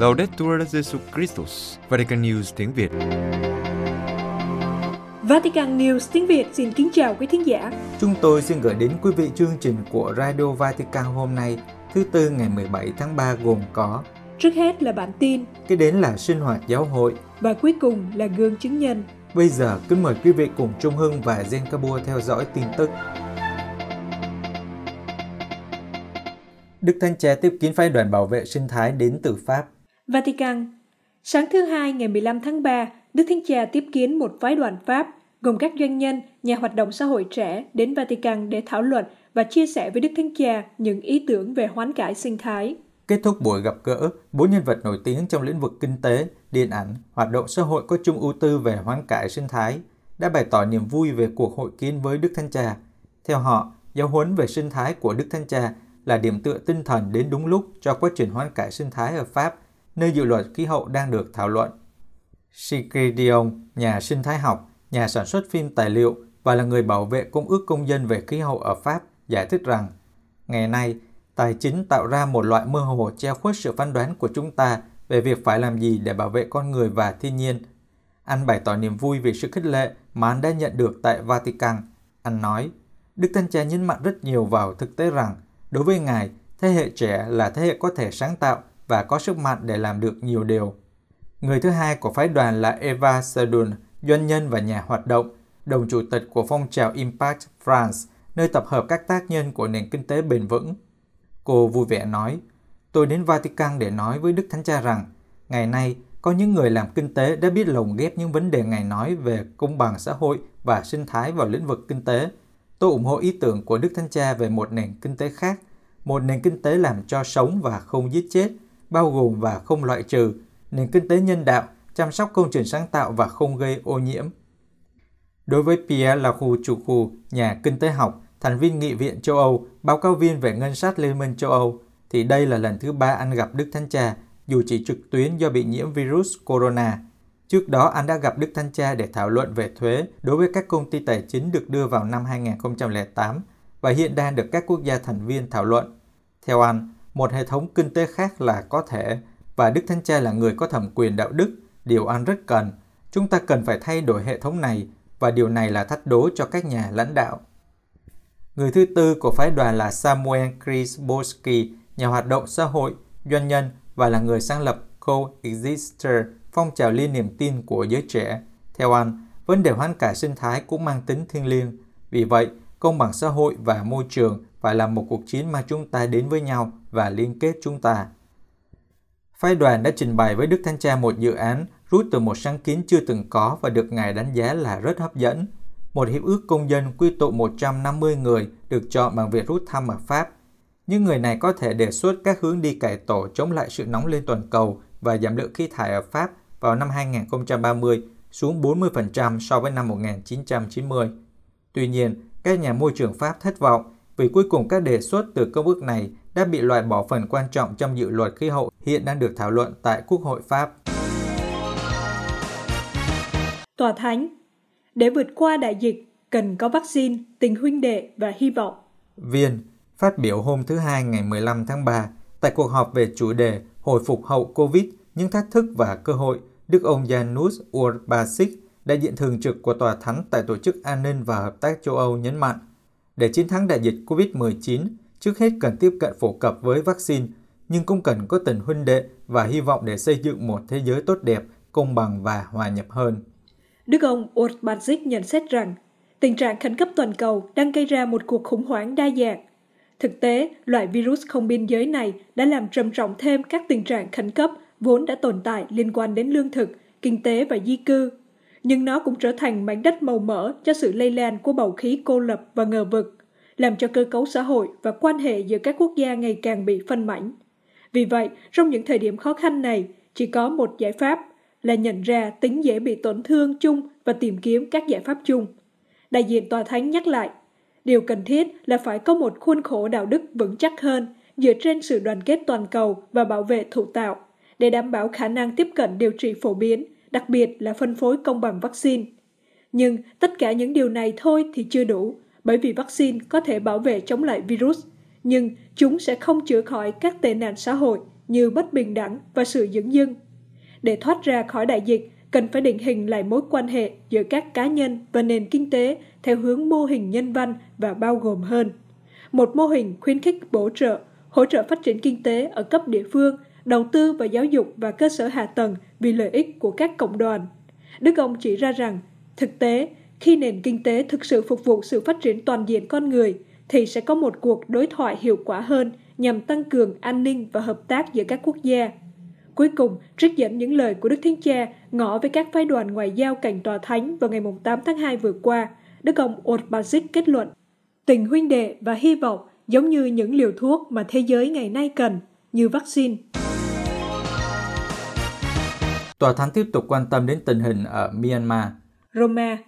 Laudetur Jesu Christus, Vatican News tiếng Việt. Vatican News tiếng Việt xin kính chào quý thính giả. Chúng tôi xin gửi đến quý vị chương trình của Radio Vatican hôm nay, thứ tư ngày 17 tháng 3 gồm có Trước hết là bản tin, Kế đến là sinh hoạt giáo hội. và cuối cùng là gương chứng nhân. Bây giờ kính mời quý vị cùng Trung Hưng và Zen Kabua theo dõi tin tức. Đức Thánh Cha tiếp kiến phái đoàn bảo vệ sinh thái đến từ Pháp. Vatican Sáng thứ Hai ngày 15 tháng 3, Đức Thánh Cha tiếp kiến một phái đoàn Pháp gồm các doanh nhân, nhà hoạt động xã hội trẻ đến Vatican để thảo luận và chia sẻ với Đức Thánh Cha những ý tưởng về hoán cải sinh thái. Kết thúc buổi gặp gỡ, bốn nhân vật nổi tiếng trong lĩnh vực kinh tế, điện ảnh, hoạt động xã hội có chung ưu tư về hoán cải sinh thái, đã bày tỏ niềm vui về cuộc hội kiến với Đức Thánh Cha. Theo họ, giáo huấn về sinh thái của Đức Thánh Cha là điểm tựa tinh thần đến đúng lúc cho quá trình hoán cải sinh thái ở Pháp, nơi dự luật khí hậu đang được thảo luận. Sigrid Dion, nhà sinh thái học, nhà sản xuất phim tài liệu và là người bảo vệ công ước công dân về khí hậu ở Pháp, giải thích rằng, ngày nay, tài chính tạo ra một loại mơ hồ che khuất sự phán đoán của chúng ta về việc phải làm gì để bảo vệ con người và thiên nhiên. Anh bày tỏ niềm vui vì sự khích lệ mà anh đã nhận được tại Vatican. Anh nói, Đức Thánh Cha nhấn mạnh rất nhiều vào thực tế rằng, đối với Ngài, thế hệ trẻ là thế hệ có thể sáng tạo và có sức mạnh để làm được nhiều điều. Người thứ hai của phái đoàn là Eva Sedun, doanh nhân và nhà hoạt động, đồng chủ tịch của phong trào Impact France, nơi tập hợp các tác nhân của nền kinh tế bền vững. Cô vui vẻ nói, tôi đến Vatican để nói với Đức Thánh Cha rằng, ngày nay có những người làm kinh tế đã biết lồng ghép những vấn đề Ngài nói về công bằng xã hội và sinh thái vào lĩnh vực kinh tế. Tôi ủng hộ ý tưởng của Đức Thánh Cha về một nền kinh tế khác, một nền kinh tế làm cho sống và không giết chết, bao gồm và không loại trừ, nền kinh tế nhân đạo, chăm sóc công trình sáng tạo và không gây ô nhiễm. Đối với Pierre Lacroixouchou, nhà kinh tế học, thành viên Nghị viện châu Âu, báo cáo viên về ngân sách Liên minh châu Âu, thì đây là lần thứ ba anh gặp Đức Thánh Cha, dù chỉ trực tuyến do bị nhiễm virus corona. Trước đó, anh đã gặp Đức Thánh Cha để thảo luận về thuế đối với các công ty tài chính được đưa vào năm 2008 và hiện đang được các quốc gia thành viên thảo luận. Theo anh, một hệ thống kinh tế khác là có thể và Đức Thánh Cha là người có thẩm quyền đạo đức, điều anh rất cần. Chúng ta cần phải thay đổi hệ thống này và điều này là thách đố cho các nhà lãnh đạo. Người thứ tư của phái đoàn là Samuel Krisboski, nhà hoạt động xã hội, doanh nhân và là người sáng lập Coexister, phong trào liên niềm tin của giới trẻ. Theo anh, vấn đề hoán cải sinh thái cũng mang tính thiêng liêng. Vì vậy, công bằng xã hội và môi trường phải là một cuộc chiến mà chúng ta đến với nhau và liên kết chúng ta. Phái đoàn đã trình bày với Đức Thánh Cha một dự án rút từ một sáng kiến chưa từng có và được Ngài đánh giá là rất hấp dẫn. Một hiệp ước công dân quy tụ 150 người được chọn bằng việc rút thăm ở Pháp. Những người này có thể đề xuất các hướng đi cải tổ chống lại sự nóng lên toàn cầu và giảm lượng khí thải ở Pháp vào năm 2030 xuống 40% so với năm 1990. Tuy nhiên, các nhà môi trường Pháp thất vọng vì cuối cùng các đề xuất từ công ước này đã bị loại bỏ phần quan trọng trong dự luật khí hậu hiện đang được thảo luận tại Quốc hội Pháp. Tòa Thánh Để vượt qua đại dịch, cần có vaccine, tình huynh đệ và hy vọng. Viên phát biểu hôm thứ Hai ngày 15 tháng 3 tại cuộc họp về chủ đề Hồi phục hậu Covid, những thách thức và cơ hội, Đức ông Janusz Urbasic, đại diện thường trực của Tòa Thánh tại Tổ chức An ninh và Hợp tác châu Âu nhấn mạnh, để chiến thắng đại dịch COVID-19, trước hết cần tiếp cận phổ cập với vaccine, nhưng cũng cần có tình huynh đệ và hy vọng để xây dựng một thế giới tốt đẹp, công bằng và hòa nhập hơn. Đức ông Urbanzik nhận xét rằng tình trạng khẩn cấp toàn cầu đang gây ra một cuộc khủng hoảng đa dạng. Thực tế, loại virus không biên giới này đã làm trầm trọng thêm các tình trạng khẩn cấp vốn đã tồn tại liên quan đến lương thực, kinh tế và di cư. Nhưng nó cũng trở thành mảnh đất màu mỡ cho sự lây lan của bầu khí cô lập và ngờ vực, làm cho cơ cấu xã hội và quan hệ giữa các quốc gia ngày càng bị phân mảnh. Vì vậy, trong những thời điểm khó khăn này, chỉ có một giải pháp là nhận ra tính dễ bị tổn thương chung và tìm kiếm các giải pháp chung. Đại diện Tòa Thánh nhắc lại, điều cần thiết là phải có một khuôn khổ đạo đức vững chắc hơn dựa trên sự đoàn kết toàn cầu và bảo vệ thụ tạo để đảm bảo khả năng tiếp cận điều trị phổ biến, đặc biệt là phân phối công bằng vaccine. Nhưng tất cả những điều này thôi thì chưa đủ, bởi vì vaccine có thể bảo vệ chống lại virus, nhưng chúng sẽ không chữa khỏi các tệ nạn xã hội như bất bình đẳng và sự dẫn dưng. Để thoát ra khỏi đại dịch, cần phải định hình lại mối quan hệ giữa các cá nhân và nền kinh tế theo hướng mô hình nhân văn và bao gồm hơn. Một mô hình khuyến khích bổ trợ, hỗ trợ phát triển kinh tế ở cấp địa phương, đầu tư vào giáo dục và cơ sở hạ tầng vì lợi ích của các cộng đoàn. Đức ông chỉ ra rằng, thực tế, khi nền kinh tế thực sự phục vụ sự phát triển toàn diện con người, thì sẽ có một cuộc đối thoại hiệu quả hơn nhằm tăng cường an ninh và hợp tác giữa các quốc gia. Cuối cùng, trích dẫn những lời của Đức Thánh Cha ngỏ với các phái đoàn ngoại giao cảnh tòa thánh vào ngày 8 tháng 2 vừa qua, Đức ông Orbazik kết luận, tình huynh đệ và hy vọng giống như những liều thuốc mà thế giới ngày nay cần, như vaccine. Tòa thánh tiếp tục quan tâm đến tình hình ở Myanmar. Roma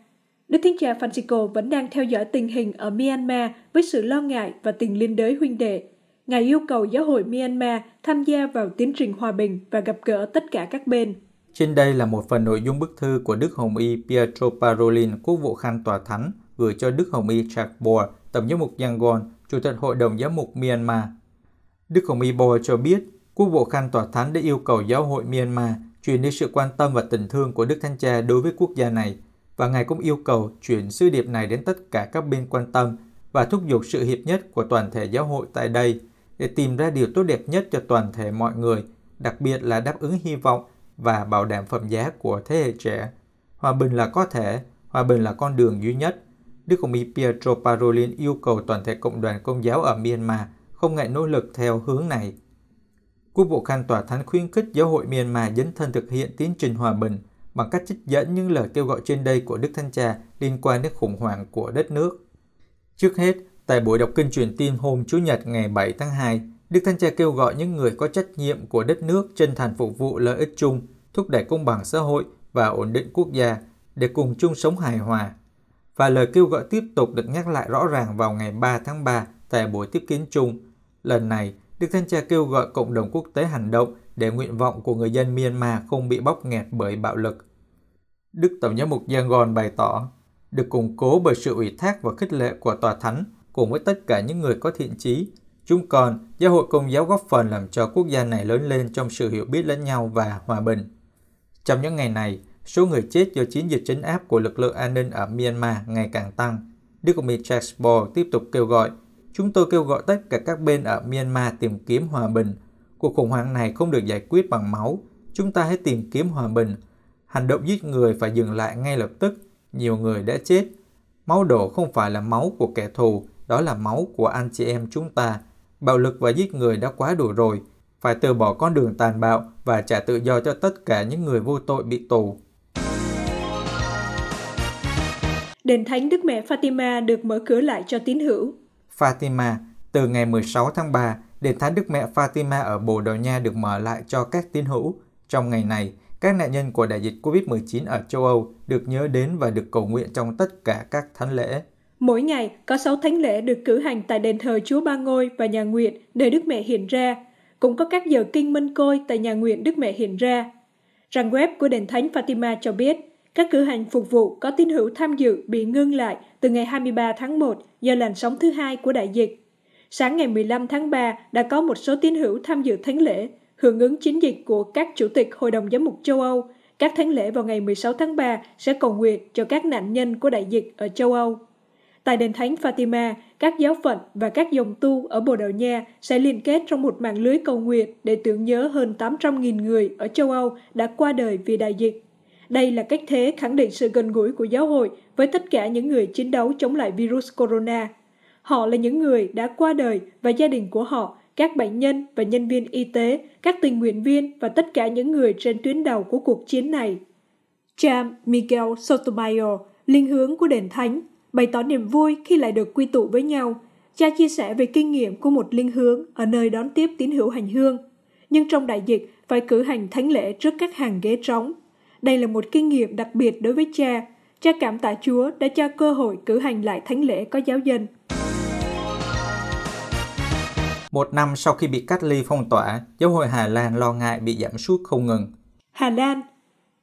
Đức Thánh Cha Francisco vẫn đang theo dõi tình hình ở Myanmar với sự lo ngại và tình liên đới huynh đệ. Ngài yêu cầu giáo hội Myanmar tham gia vào tiến trình hòa bình và gặp gỡ tất cả các bên. Trên đây là một phần nội dung bức thư của Đức Hồng Y Pietro Parolin, quốc vụ khanh tòa thánh, gửi cho Đức Hồng Y Chakbor, Tổng giám mục Yangon, Chủ tịch Hội đồng Giám mục Myanmar. Đức Hồng Y Bo cho biết, quốc vụ khanh tòa thánh đã yêu cầu giáo hội Myanmar truyền đi sự quan tâm và tình thương của Đức Thánh Cha đối với quốc gia này, và Ngài cũng yêu cầu chuyển sứ điệp này đến tất cả các bên quan tâm và thúc giục sự hiệp nhất của toàn thể giáo hội tại đây để tìm ra điều tốt đẹp nhất cho toàn thể mọi người, đặc biệt là đáp ứng hy vọng và bảo đảm phẩm giá của thế hệ trẻ. Hòa bình là có thể, hòa bình là con đường duy nhất. Đức Hồng Y Pietro Parolin yêu cầu toàn thể cộng đoàn công giáo ở Myanmar không ngại nỗ lực theo hướng này. Quốc vụ Khanh Tòa Thánh khuyến khích giáo hội Myanmar dấn thân thực hiện tiến trình hòa bình bằng cách trích dẫn những lời kêu gọi trên đây của Đức Thánh Cha liên quan đến khủng hoảng của đất nước. Trước hết, tại buổi đọc kinh truyền tin hôm Chủ nhật ngày 7 tháng 2, Đức Thánh Cha kêu gọi những người có trách nhiệm của đất nước chân thành phục vụ lợi ích chung, thúc đẩy công bằng xã hội và ổn định quốc gia để cùng chung sống hài hòa. Và lời kêu gọi tiếp tục được nhắc lại rõ ràng vào ngày 3 tháng 3 tại buổi tiếp kiến chung. Lần này, Đức Thánh Cha kêu gọi cộng đồng quốc tế hành động để nguyện vọng của người dân Myanmar không bị bóc nghẹt bởi bạo lực. Đức Tổng giám mục Yangon bày tỏ, được củng cố bởi sự ủy thác và khích lệ của Tòa Thánh cùng với tất cả những người có thiện trí, chúng còn giáo hội công giáo góp phần làm cho quốc gia này lớn lên trong sự hiểu biết lẫn nhau và hòa bình. Trong những ngày này, số người chết do chiến dịch trấn áp của lực lượng an ninh ở Myanmar ngày càng tăng. Đức Ông Chasbo tiếp tục kêu gọi, chúng tôi kêu gọi tất cả các bên ở Myanmar tìm kiếm hòa bình. Cuộc khủng hoảng này không được giải quyết bằng máu. Chúng ta hãy tìm kiếm hòa bình. Hành động giết người phải dừng lại ngay lập tức. Nhiều người đã chết. Máu đổ không phải là máu của kẻ thù, đó là máu của anh chị em chúng ta. Bạo lực và giết người đã quá đủ rồi. Phải từ bỏ con đường tàn bạo và trả tự do cho tất cả những người vô tội bị tù. Đền Thánh Đức Mẹ Fatima được mở cửa lại cho tín hữu. Fatima, từ ngày 16 tháng 3, Đền Thánh Đức Mẹ Fatima ở Bồ Đào Nha được mở lại cho các tín hữu. Trong ngày này, các nạn nhân của đại dịch COVID-19 ở châu Âu được nhớ đến và được cầu nguyện trong tất cả các thánh lễ. Mỗi ngày có 6 thánh lễ được cử hành tại đền thờ Chúa Ba Ngôi và nhà nguyện nơi Đức Mẹ hiện ra. Cũng có các giờ kinh minh côi tại nhà nguyện Đức Mẹ hiện ra. Trang web của đền Thánh Fatima cho biết, các cửa hàng phục vụ có tín hữu tham dự bị ngưng lại từ ngày 23 tháng 1 do làn sóng thứ hai của đại dịch. Sáng ngày 15 tháng 3 đã có một số tín hữu tham dự thánh lễ, hưởng ứng chiến dịch của các chủ tịch Hội đồng Giám mục châu Âu. Các thánh lễ vào ngày 16 tháng 3 sẽ cầu nguyện cho các nạn nhân của đại dịch ở châu Âu. Tại đền thánh Fatima, các giáo phận và các dòng tu ở Bồ Đào Nha sẽ liên kết trong một mạng lưới cầu nguyện để tưởng nhớ hơn 800.000 người ở châu Âu đã qua đời vì đại dịch. Đây là cách thế khẳng định sự gần gũi của giáo hội với tất cả những người chiến đấu chống lại virus corona. Họ là những người đã qua đời và gia đình của họ, các bệnh nhân và nhân viên y tế, các tình nguyện viên và tất cả những người trên tuyến đầu của cuộc chiến này. Cha Miguel Sotomayor, linh hướng của đền thánh, bày tỏ niềm vui khi lại được quy tụ với nhau. Cha chia sẻ về kinh nghiệm của một linh hướng ở nơi đón tiếp tín hữu hành hương. Nhưng trong đại dịch, phải cử hành thánh lễ trước các hàng ghế trống. Đây là một kinh nghiệm đặc biệt đối với cha. Cha cảm tạ Chúa đã cho cơ hội cử hành lại thánh lễ có giáo dân. Một năm sau khi bị cách ly phong tỏa, giáo hội Hà Lan lo ngại bị giảm sút không ngừng. Hà Lan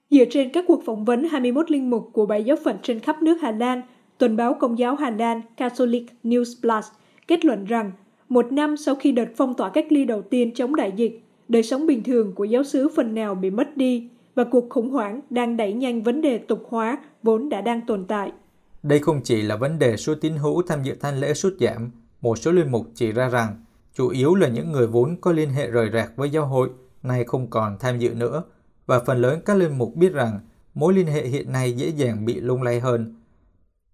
Dựa trên các cuộc phỏng vấn 21 linh mục của bảy giáo phận trên khắp nước Hà Lan, tuần báo Công giáo Hà Lan Catholic News Plus kết luận rằng một năm sau khi đợt phong tỏa cách ly đầu tiên chống đại dịch, đời sống bình thường của giáo xứ phần nào bị mất đi và cuộc khủng hoảng đang đẩy nhanh vấn đề tục hóa vốn đã đang tồn tại. Đây không chỉ là vấn đề số tín hữu tham dự thanh lễ sút giảm, một số linh mục chỉ ra rằng chủ yếu là những người vốn có liên hệ rời rạc với giáo hội nay không còn tham dự nữa và phần lớn các linh mục biết rằng mối liên hệ hiện nay dễ dàng bị lung lay hơn.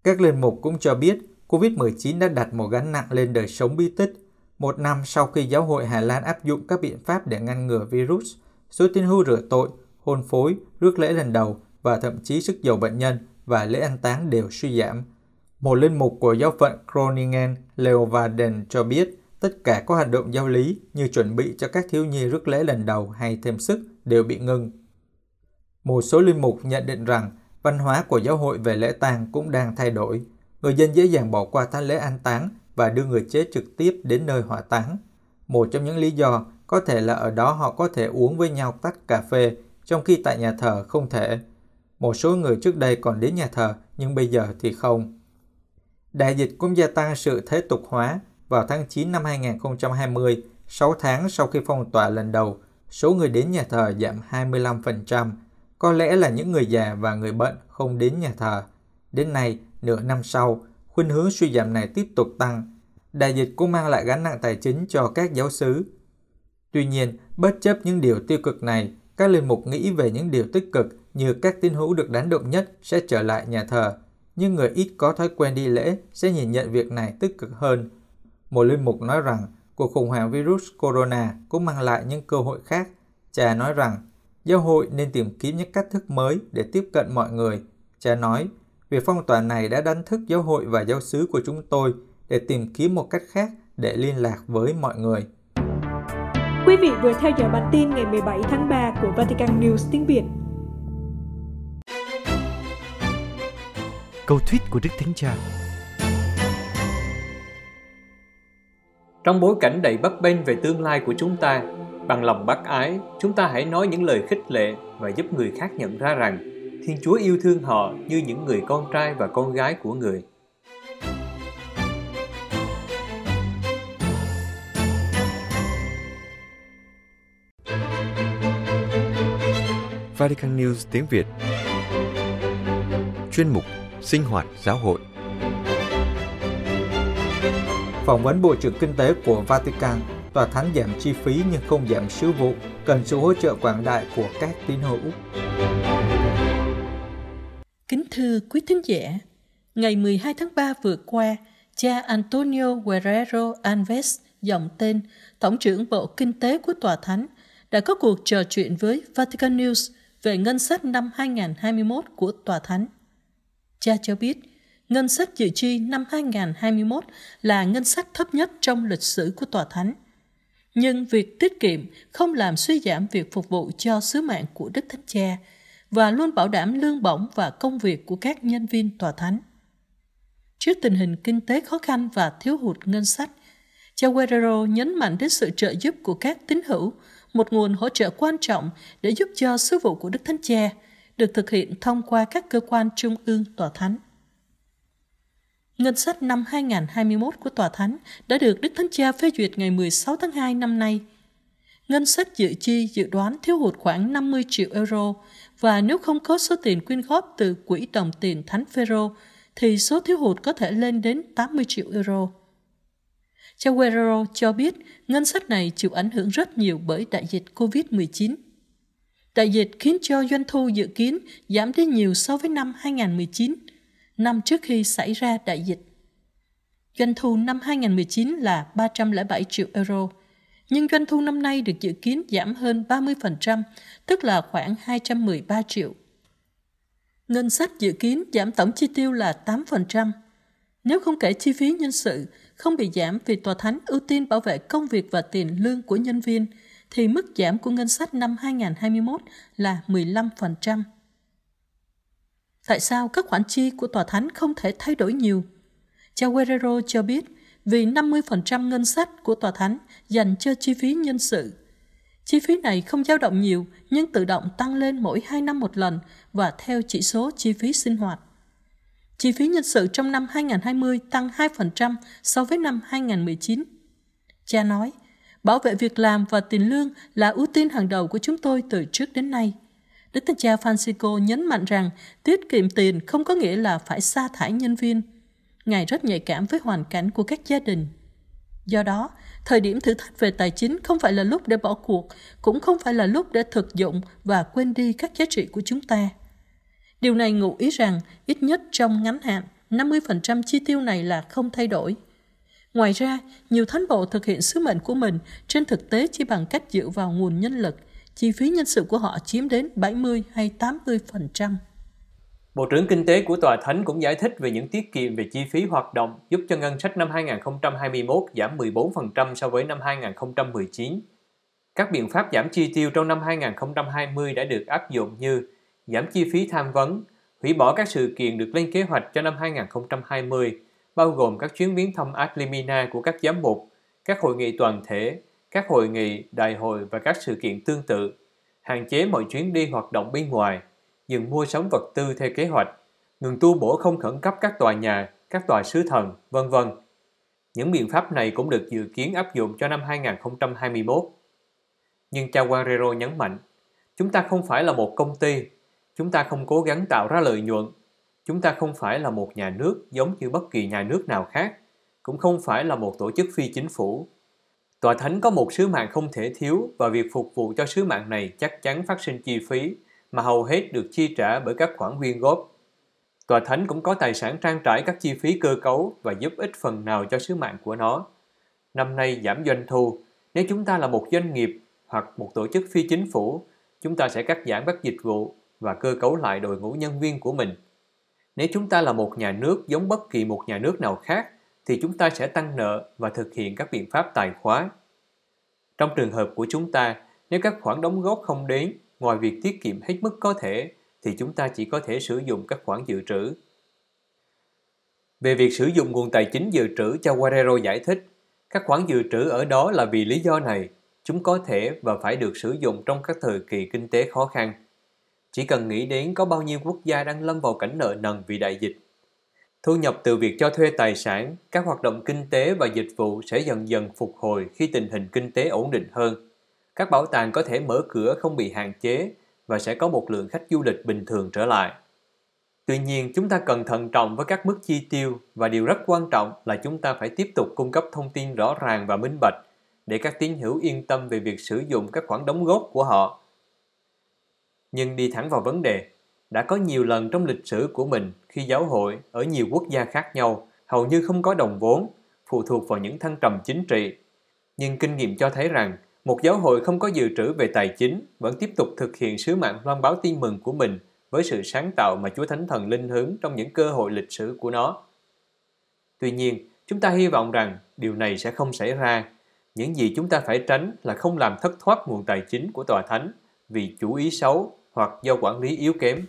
Các linh mục cũng cho biết COVID-19 đã đặt một gánh nặng lên đời sống bi tích. Một năm sau khi giáo hội Hà Lan áp dụng các biện pháp để ngăn ngừa virus, số tín hữu rửa tội, hôn phối, rước lễ lần đầu và thậm chí sức dầu bệnh nhân và lễ an táng đều suy giảm. Một linh mục của giáo phận Groningen, Leeuwarden cho biết tất cả các hoạt động giáo lý như chuẩn bị cho các thiếu nhi rước lễ lần đầu hay thêm sức đều bị ngừng. Một số linh mục nhận định rằng văn hóa của giáo hội về lễ tang cũng đang thay đổi. Người dân dễ dàng bỏ qua tang lễ an táng và đưa người chết trực tiếp đến nơi hỏa táng. Một trong những lý do có thể là ở đó họ có thể uống với nhau tách cà phê, trong khi tại nhà thờ không thể. Một số người trước đây còn đến nhà thờ, nhưng bây giờ thì không. Đại dịch cũng gia tăng sự thế tục hóa. Vào tháng 9 năm 2020, 6 tháng sau khi phong tỏa lần đầu, số người đến nhà thờ giảm 25%. Có lẽ là những người già và người bệnh không đến nhà thờ. Đến nay, nửa năm sau, khuynh hướng suy giảm này tiếp tục tăng. Đại dịch cũng mang lại gánh nặng tài chính cho các giáo sứ. Tuy nhiên, bất chấp những điều tiêu cực này, các linh mục nghĩ về những điều tích cực như các tín hữu được đánh động nhất sẽ trở lại nhà thờ. Nhưng người ít có thói quen đi lễ sẽ nhìn nhận việc này tích cực hơn. Một linh mục nói rằng cuộc khủng hoảng virus corona cũng mang lại những cơ hội khác. Cha nói rằng giáo hội nên tìm kiếm những cách thức mới để tiếp cận mọi người. Cha nói, việc phong tỏa này đã đánh thức giáo hội và giáo xứ của chúng tôi để tìm kiếm một cách khác để liên lạc với mọi người. Quý vị vừa theo dõi bản tin ngày 17 tháng 3 của Vatican News tiếng Việt. Câu thuyết của Đức Thánh Cha Trong bối cảnh đầy bấp bênh về tương lai của chúng ta, bằng lòng bác ái, chúng ta hãy nói những lời khích lệ và giúp người khác nhận ra rằng Thiên Chúa yêu thương họ như những người con trai và con gái của người. Vatican News tiếng Việt Chuyên mục Sinh hoạt giáo hội Phỏng vấn Bộ trưởng Kinh tế của Vatican, tòa thánh giảm chi phí nhưng không giảm sứ vụ, cần sự hỗ trợ quảng đại của các tín hữu. Kính thưa quý thính giả, ngày 12 tháng 3 vừa qua, cha Antonio Guerrero Alves, dòng tên, Tổng trưởng Bộ Kinh tế của Tòa Thánh, đã có cuộc trò chuyện với Vatican News về ngân sách năm 2021 của Tòa Thánh. Cha cho biết, ngân sách dự chi năm 2021 là ngân sách thấp nhất trong lịch sử của Tòa Thánh. Nhưng việc tiết kiệm không làm suy giảm việc phục vụ cho sứ mạng của Đức Thánh Cha và luôn bảo đảm lương bổng và công việc của các nhân viên Tòa Thánh. Trước tình hình kinh tế khó khăn và thiếu hụt ngân sách, cha Guerrero nhấn mạnh đến sự trợ giúp của các tín hữu, một nguồn hỗ trợ quan trọng để giúp cho sứ vụ của Đức Thánh Cha được thực hiện thông qua các cơ quan trung ương Tòa Thánh. Ngân sách năm 2021 của Tòa Thánh đã được Đức Thánh Cha phê duyệt ngày 16 tháng 2 năm nay. Ngân sách dự chi dự đoán thiếu hụt khoảng 50 triệu euro và nếu không có số tiền quyên góp từ Quỹ đồng tiền Thánh Phêrô thì số thiếu hụt có thể lên đến 80 triệu euro. Cha Guerrero cho biết ngân sách này chịu ảnh hưởng rất nhiều bởi đại dịch COVID-19. Đại dịch khiến cho doanh thu dự kiến giảm đi nhiều so với năm 2019, năm trước khi xảy ra đại dịch. Doanh thu năm 2019 là 307 triệu euro, nhưng doanh thu năm nay được dự kiến giảm hơn 30%, tức là khoảng 213 triệu. Ngân sách dự kiến giảm tổng chi tiêu là 8%. Nếu không kể chi phí nhân sự, không bị giảm vì tòa thánh ưu tiên bảo vệ công việc và tiền lương của nhân viên, thì mức giảm của ngân sách năm 2021 là 15%. Tại sao các khoản chi của tòa thánh không thể thay đổi nhiều? Cha Guerrero cho biết vì 50% ngân sách của tòa thánh dành cho chi phí nhân sự. Chi phí này không dao động nhiều nhưng tự động tăng lên mỗi 2 năm một lần và theo chỉ số chi phí sinh hoạt. Chi phí nhân sự trong năm 2020 tăng 2% so với năm 2019. Cha nói, Bảo vệ việc làm và tiền lương là ưu tiên hàng đầu của chúng tôi từ trước đến nay. Đức Thánh Cha Francisco nhấn mạnh rằng tiết kiệm tiền không có nghĩa là phải sa thải nhân viên. Ngài rất nhạy cảm với hoàn cảnh của các gia đình. Do đó, thời điểm thử thách về tài chính không phải là lúc để bỏ cuộc, cũng không phải là lúc để thực dụng và quên đi các giá trị của chúng ta. Điều này ngụ ý rằng, ít nhất trong ngắn hạn, 50% chi tiêu này là không thay đổi. Ngoài ra, nhiều thánh bộ thực hiện sứ mệnh của mình trên thực tế chỉ bằng cách dựa vào nguồn nhân lực, chi phí nhân sự của họ chiếm đến 70 hay 80%. Bộ trưởng Kinh tế của Tòa Thánh cũng giải thích về những tiết kiệm về chi phí hoạt động giúp cho ngân sách năm 2021 giảm 14% so với năm 2019. Các biện pháp giảm chi tiêu trong năm 2020 đã được áp dụng như giảm chi phí tham vấn, hủy bỏ các sự kiện được lên kế hoạch cho năm 2020, bao gồm các chuyến viếng thăm ad limina của các giám mục, các hội nghị toàn thể, các hội nghị, đại hội và các sự kiện tương tự, hạn chế mọi chuyến đi hoạt động bên ngoài, dừng mua sắm vật tư theo kế hoạch, ngừng tu bổ không khẩn cấp các tòa nhà, các tòa sứ thần, vân vân. Những biện pháp này cũng được dự kiến áp dụng cho năm 2021. Nhưng Chaguarero nhấn mạnh, chúng ta không phải là một công ty, chúng ta không cố gắng tạo ra lợi nhuận, chúng ta không phải là một nhà nước giống như bất kỳ nhà nước nào khác, cũng không phải là một tổ chức phi chính phủ. Tòa Thánh có một sứ mạng không thể thiếu và việc phục vụ cho sứ mạng này chắc chắn phát sinh chi phí mà hầu hết được chi trả bởi các khoản quyên góp. Tòa Thánh cũng có tài sản trang trải các chi phí cơ cấu và giúp ích phần nào cho sứ mạng của nó. Năm nay giảm doanh thu, nếu chúng ta là một doanh nghiệp hoặc một tổ chức phi chính phủ, chúng ta sẽ cắt giảm các dịch vụ và cơ cấu lại đội ngũ nhân viên của mình. Nếu chúng ta là một nhà nước giống bất kỳ một nhà nước nào khác, thì chúng ta sẽ tăng nợ và thực hiện các biện pháp tài khóa. Trong trường hợp của chúng ta, nếu các khoản đóng góp không đến, ngoài việc tiết kiệm hết mức có thể, thì chúng ta chỉ có thể sử dụng các khoản dự trữ. Về việc sử dụng nguồn tài chính dự trữ cho Guerrero giải thích, các khoản dự trữ ở đó là vì lý do này, chúng có thể và phải được sử dụng trong các thời kỳ kinh tế khó khăn. Chỉ cần nghĩ đến có bao nhiêu quốc gia đang lâm vào cảnh nợ nần vì đại dịch. Thu nhập từ việc cho thuê tài sản, các hoạt động kinh tế và dịch vụ sẽ dần dần phục hồi khi tình hình kinh tế ổn định hơn. Các bảo tàng có thể mở cửa không bị hạn chế và sẽ có một lượng khách du lịch bình thường trở lại. Tuy nhiên, chúng ta cần thận trọng với các mức chi tiêu và điều rất quan trọng là chúng ta phải tiếp tục cung cấp thông tin rõ ràng và minh bạch để các tín hữu yên tâm về việc sử dụng các khoản đóng góp của họ. Nhưng đi thẳng vào vấn đề, đã có nhiều lần trong lịch sử của mình khi giáo hội ở nhiều quốc gia khác nhau hầu như không có đồng vốn, phụ thuộc vào những thăng trầm chính trị. Nhưng kinh nghiệm cho thấy rằng một giáo hội không có dự trữ về tài chính vẫn tiếp tục thực hiện sứ mạng loan báo tin mừng của mình với sự sáng tạo mà Chúa Thánh Thần linh hướng trong những cơ hội lịch sử của nó. Tuy nhiên, chúng ta hy vọng rằng điều này sẽ không xảy ra. Những gì chúng ta phải tránh là không làm thất thoát nguồn tài chính của Tòa Thánh vì chủ ý xấu hoặc do quản lý yếu kém.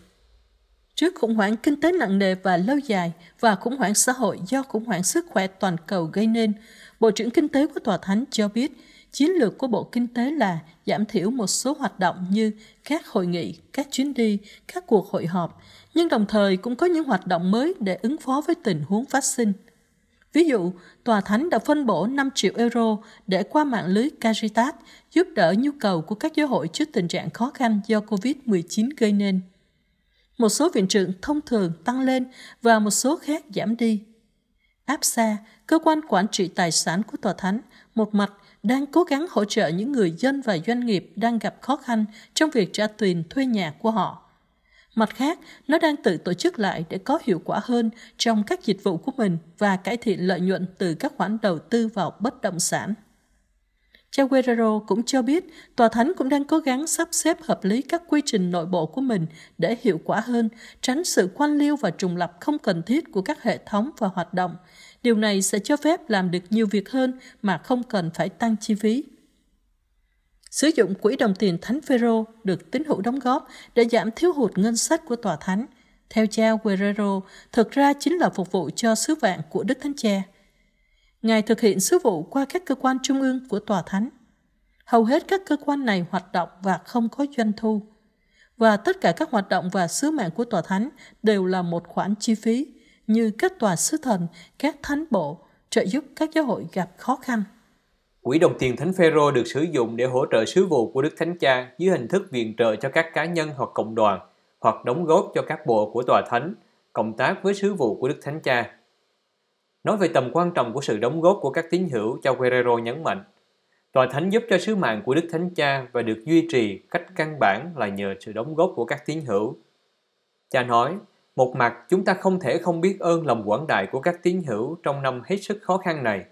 Trước khủng hoảng kinh tế nặng nề và lâu dài và khủng hoảng xã hội do khủng hoảng sức khỏe toàn cầu gây nên, Bộ trưởng Kinh tế của Tòa Thánh cho biết chiến lược của Bộ Kinh tế là giảm thiểu một số hoạt động như các hội nghị, các chuyến đi, các cuộc hội họp, nhưng đồng thời cũng có những hoạt động mới để ứng phó với tình huống phát sinh. Ví dụ, Tòa Thánh đã phân bổ 5 triệu euro để qua mạng lưới Caritas giúp đỡ nhu cầu của các giáo hội trước tình trạng khó khăn do COVID-19 gây nên. Một số viện trưởng thông thường tăng lên và một số khác giảm đi. APSA, cơ quan quản trị tài sản của Tòa Thánh, một mặt đang cố gắng hỗ trợ những người dân và doanh nghiệp đang gặp khó khăn trong việc trả tiền thuê nhà của họ. Mặt khác, nó đang tự tổ chức lại để có hiệu quả hơn trong các dịch vụ của mình và cải thiện lợi nhuận từ các khoản đầu tư vào bất động sản. Cha Guerrero cũng cho biết Tòa Thánh cũng đang cố gắng sắp xếp hợp lý các quy trình nội bộ của mình để hiệu quả hơn, tránh sự quan liêu và trùng lập không cần thiết của các hệ thống và hoạt động. Điều này sẽ cho phép làm được nhiều việc hơn mà không cần phải tăng chi phí. Sử dụng quỹ đồng tiền Thánh Phêrô được tín hữu đóng góp để giảm thiếu hụt ngân sách của Tòa Thánh. Theo cha Guerrero, thực ra chính là phục vụ cho sứ vạn của Đức Thánh Cha. Ngài thực hiện sứ vụ qua các cơ quan trung ương của Tòa Thánh. Hầu hết các cơ quan này hoạt động và không có doanh thu. Và tất cả các hoạt động và sứ mạng của Tòa Thánh đều là một khoản chi phí, như các tòa sứ thần, các thánh bộ, trợ giúp các giáo hội gặp khó khăn. Quỹ đồng tiền Thánh Phêrô được sử dụng để hỗ trợ sứ vụ của Đức Thánh Cha dưới hình thức viện trợ cho các cá nhân hoặc cộng đoàn, hoặc đóng góp cho các bộ của Tòa Thánh, cộng tác với sứ vụ của Đức Thánh Cha. Nói về tầm quan trọng của sự đóng góp của các tín hữu, cha Guerrero nhấn mạnh, Tòa Thánh giúp cho sứ mạng của Đức Thánh Cha và được duy trì cách căn bản là nhờ sự đóng góp của các tín hữu. Cha nói, một mặt chúng ta không thể không biết ơn lòng quảng đại của các tín hữu trong năm hết sức khó khăn này.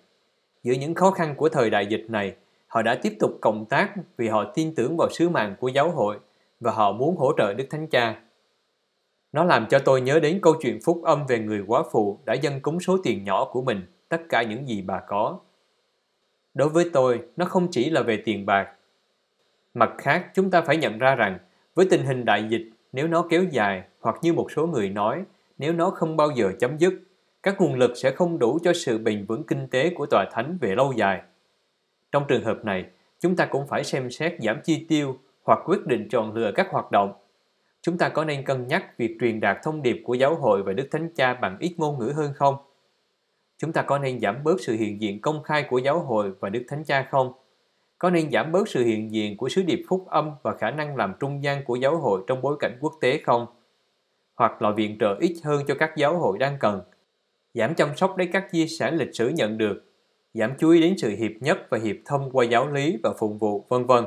Giữa những khó khăn của thời đại dịch này, họ đã tiếp tục cộng tác vì họ tin tưởng vào sứ mạng của giáo hội và họ muốn hỗ trợ Đức Thánh Cha. Nó làm cho tôi nhớ đến câu chuyện phúc âm về người quá phụ đã dâng cúng số tiền nhỏ của mình, tất cả những gì bà có. Đối với tôi, nó không chỉ là về tiền bạc. Mặt khác, chúng ta phải nhận ra rằng, với tình hình đại dịch, nếu nó kéo dài, hoặc như một số người nói, nếu nó không bao giờ chấm dứt, các nguồn lực sẽ không đủ cho sự bền vững kinh tế của tòa thánh về lâu dài. Trong trường hợp này, chúng ta cũng phải xem xét giảm chi tiêu hoặc quyết định chọn lựa các hoạt động. Chúng ta có nên cân nhắc việc truyền đạt thông điệp của giáo hội và Đức Thánh Cha bằng ít ngôn ngữ hơn không? Chúng ta có nên giảm bớt sự hiện diện công khai của giáo hội và Đức Thánh Cha không? Có nên giảm bớt sự hiện diện của sứ điệp phúc âm và khả năng làm trung gian của giáo hội trong bối cảnh quốc tế không? Hoặc là viện trợ ít hơn cho các giáo hội đang cần? Giảm chăm sóc đến các di sản lịch sử nhận được? Giảm chú ý đến sự hiệp nhất và hiệp thông qua giáo lý và phụng vụ, vân vân.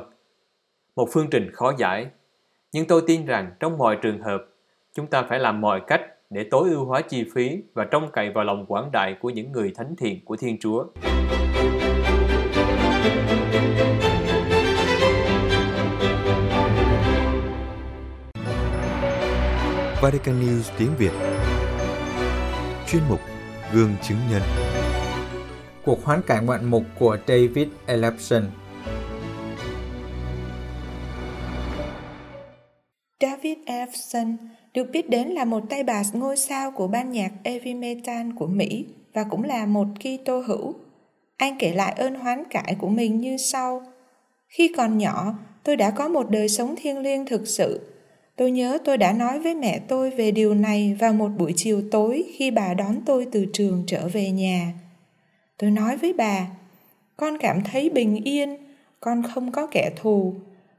Một phương trình khó giải. Nhưng tôi tin rằng trong mọi trường hợp, chúng ta phải làm mọi cách để tối ưu hóa chi phí và trông cậy vào lòng quảng đại của những người thánh thiện của Thiên Chúa. Vatican News tiếng Việt Chuyên mục Gương chứng nhân Cuộc hoán cải ngoạn mục của David Ellison David Ellison được biết đến là một tay bass ngôi sao của ban nhạc heavy metal của Mỹ và cũng là một Kitô hữu. Anh kể lại ơn hoán cải của mình như sau. Khi còn nhỏ, tôi đã có một đời sống thiêng liêng thực sự. Tôi nhớ tôi đã nói với mẹ tôi về điều này vào một buổi chiều tối khi bà đón tôi từ trường trở về nhà. Tôi nói với bà, con cảm thấy bình yên, con không có kẻ thù,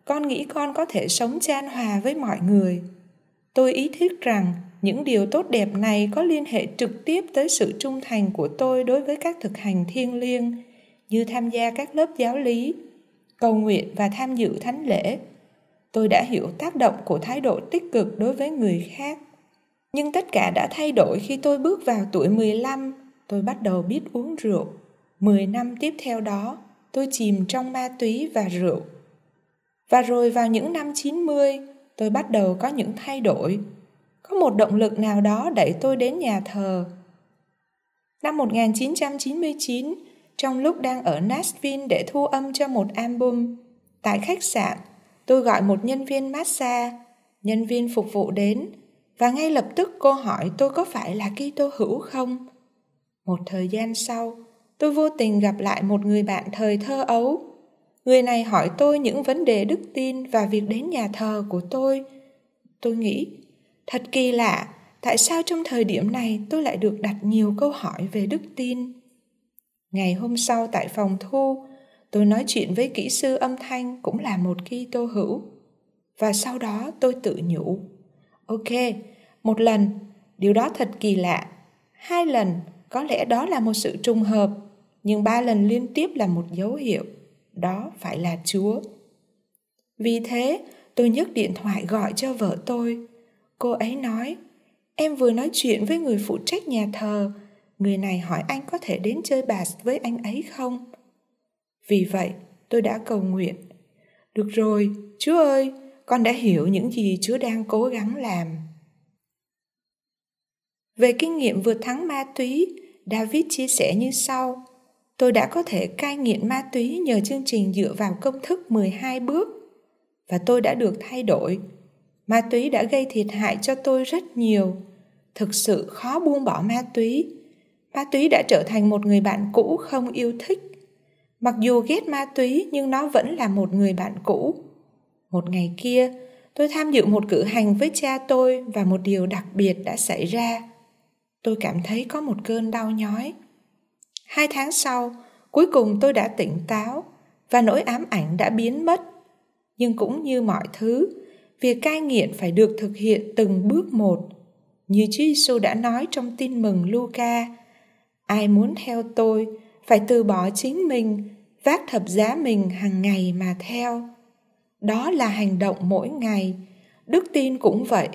con nghĩ con có thể sống chan hòa với mọi người tôi ý thức rằng những điều tốt đẹp này có liên hệ trực tiếp tới sự trung thành của tôi đối với các thực hành thiêng liêng như tham gia các lớp giáo lý cầu nguyện và tham dự thánh lễ tôi đã hiểu tác động của thái độ tích cực đối với người khác nhưng tất cả đã thay đổi khi tôi bước vào tuổi 15, tôi bắt đầu biết uống rượu. 10 năm tiếp theo đó, tôi chìm trong ma túy và rượu. Và rồi vào những năm 90, tôi bắt đầu có những thay đổi. Có một động lực nào đó đẩy tôi đến nhà thờ. Năm 1999, trong lúc đang ở Nashville để thu âm cho một album, tại khách sạn, tôi gọi một nhân viên massage, nhân viên phục vụ đến và ngay lập tức cô hỏi tôi có phải là Kitô hữu không. Một thời gian sau, tôi vô tình gặp lại một người bạn thời thơ ấu Người này hỏi tôi những vấn đề đức tin và việc đến nhà thờ của tôi. Tôi nghĩ, thật kỳ lạ, tại sao trong thời điểm này tôi lại được đặt nhiều câu hỏi về đức tin? Ngày hôm sau tại phòng thu, tôi nói chuyện với kỹ sư âm thanh cũng là một khi tô hữu. Và sau đó tôi tự nhủ. Ok, một lần, điều đó thật kỳ lạ. Hai lần, có lẽ đó là một sự trùng hợp, nhưng ba lần liên tiếp là một dấu hiệu đó phải là Chúa. Vì thế, tôi nhấc điện thoại gọi cho vợ tôi. Cô ấy nói, em vừa nói chuyện với người phụ trách nhà thờ, người này hỏi anh có thể đến chơi bass với anh ấy không? Vì vậy, tôi đã cầu nguyện. Được rồi, Chúa ơi, con đã hiểu những gì Chúa đang cố gắng làm. Về kinh nghiệm vượt thắng ma túy, David chia sẻ như sau. Tôi đã có thể cai nghiện ma túy nhờ chương trình dựa vào công thức 12 bước và tôi đã được thay đổi. Ma túy đã gây thiệt hại cho tôi rất nhiều. Thực sự khó buông bỏ ma túy. Ma túy đã trở thành một người bạn cũ không yêu thích. Mặc dù ghét ma túy nhưng nó vẫn là một người bạn cũ. Một ngày kia, tôi tham dự một cử hành với cha tôi và một điều đặc biệt đã xảy ra. Tôi cảm thấy có một cơn đau nhói. Hai tháng sau, cuối cùng tôi đã tỉnh táo và nỗi ám ảnh đã biến mất. Nhưng cũng như mọi thứ, việc cai nghiện phải được thực hiện từng bước một. Như Chúa Giêsu đã nói trong tin mừng Luca, ai muốn theo tôi phải từ bỏ chính mình, vác thập giá mình hàng ngày mà theo. Đó là hành động mỗi ngày. Đức tin cũng vậy.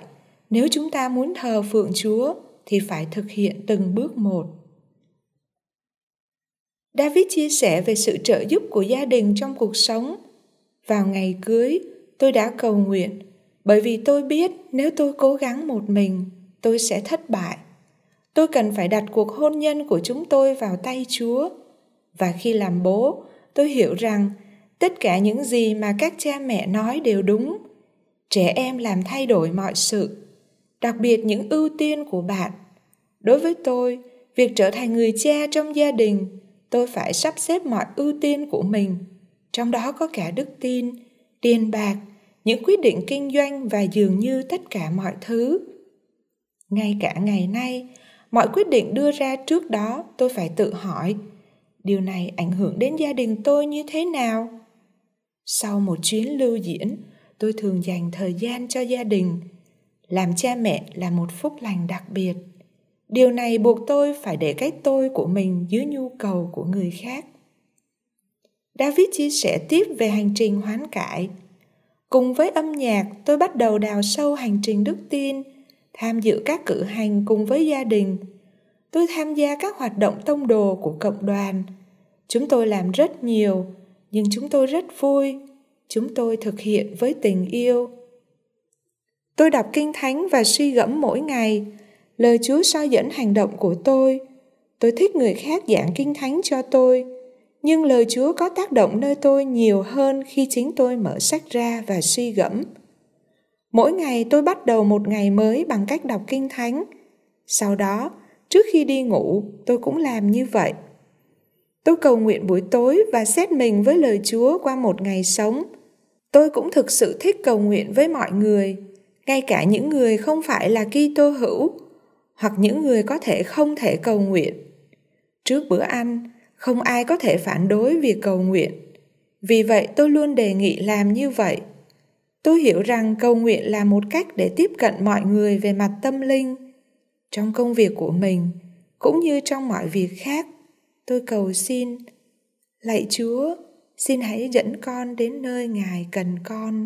Nếu chúng ta muốn thờ phượng Chúa thì phải thực hiện từng bước một. David chia sẻ về sự trợ giúp của gia đình trong cuộc sống. Vào ngày cưới, tôi đã cầu nguyện bởi vì tôi biết nếu tôi cố gắng một mình, tôi sẽ thất bại. Tôi cần phải đặt cuộc hôn nhân của chúng tôi vào tay Chúa. Và khi làm bố, tôi hiểu rằng tất cả những gì mà các cha mẹ nói đều đúng. Trẻ em làm thay đổi mọi sự, đặc biệt những ưu tiên của bạn. Đối với tôi, việc trở thành người cha trong gia đình tôi phải sắp xếp mọi ưu tiên của mình trong đó có cả đức tin tiền bạc những quyết định kinh doanh và dường như tất cả mọi thứ ngay cả ngày nay mọi quyết định đưa ra trước đó tôi phải tự hỏi điều này ảnh hưởng đến gia đình tôi như thế nào? Sau một chuyến lưu diễn, tôi thường dành thời gian cho gia đình. Làm cha mẹ là một phúc lành đặc biệt. Điều này buộc tôi phải để cái tôi của mình dưới nhu cầu của người khác. David chia sẻ tiếp về hành trình hoán cải. Cùng với âm nhạc, tôi bắt đầu đào sâu hành trình đức tin, tham dự các cử hành cùng với gia đình tôi tham gia các hoạt động tông đồ của cộng đoàn chúng tôi làm rất nhiều nhưng chúng tôi rất vui chúng tôi thực hiện với tình yêu tôi đọc kinh thánh và suy gẫm mỗi ngày lời Chúa soi dẫn hành động của tôi. Tôi thích người khác giảng kinh thánh cho tôi, nhưng lời Chúa có tác động nơi tôi nhiều hơn khi chính tôi mở sách ra và suy gẫm. Mỗi ngày tôi bắt đầu một ngày mới bằng cách đọc kinh thánh. Sau đó, trước khi đi ngủ, tôi cũng làm như vậy. Tôi cầu nguyện buổi tối và xét mình với lời Chúa qua một ngày sống. Tôi cũng thực sự thích cầu nguyện với mọi người, ngay cả những người không phải là Kitô hữu hoặc những người có thể không thể cầu nguyện. Trước bữa ăn, không ai có thể phản đối việc cầu nguyện. Vì vậy tôi luôn đề nghị làm như vậy. Tôi hiểu rằng cầu nguyện là một cách để tiếp cận mọi người về mặt tâm linh. Trong công việc của mình, cũng như trong mọi việc khác, tôi cầu xin, lạy Chúa, xin hãy dẫn con đến nơi Ngài cần con.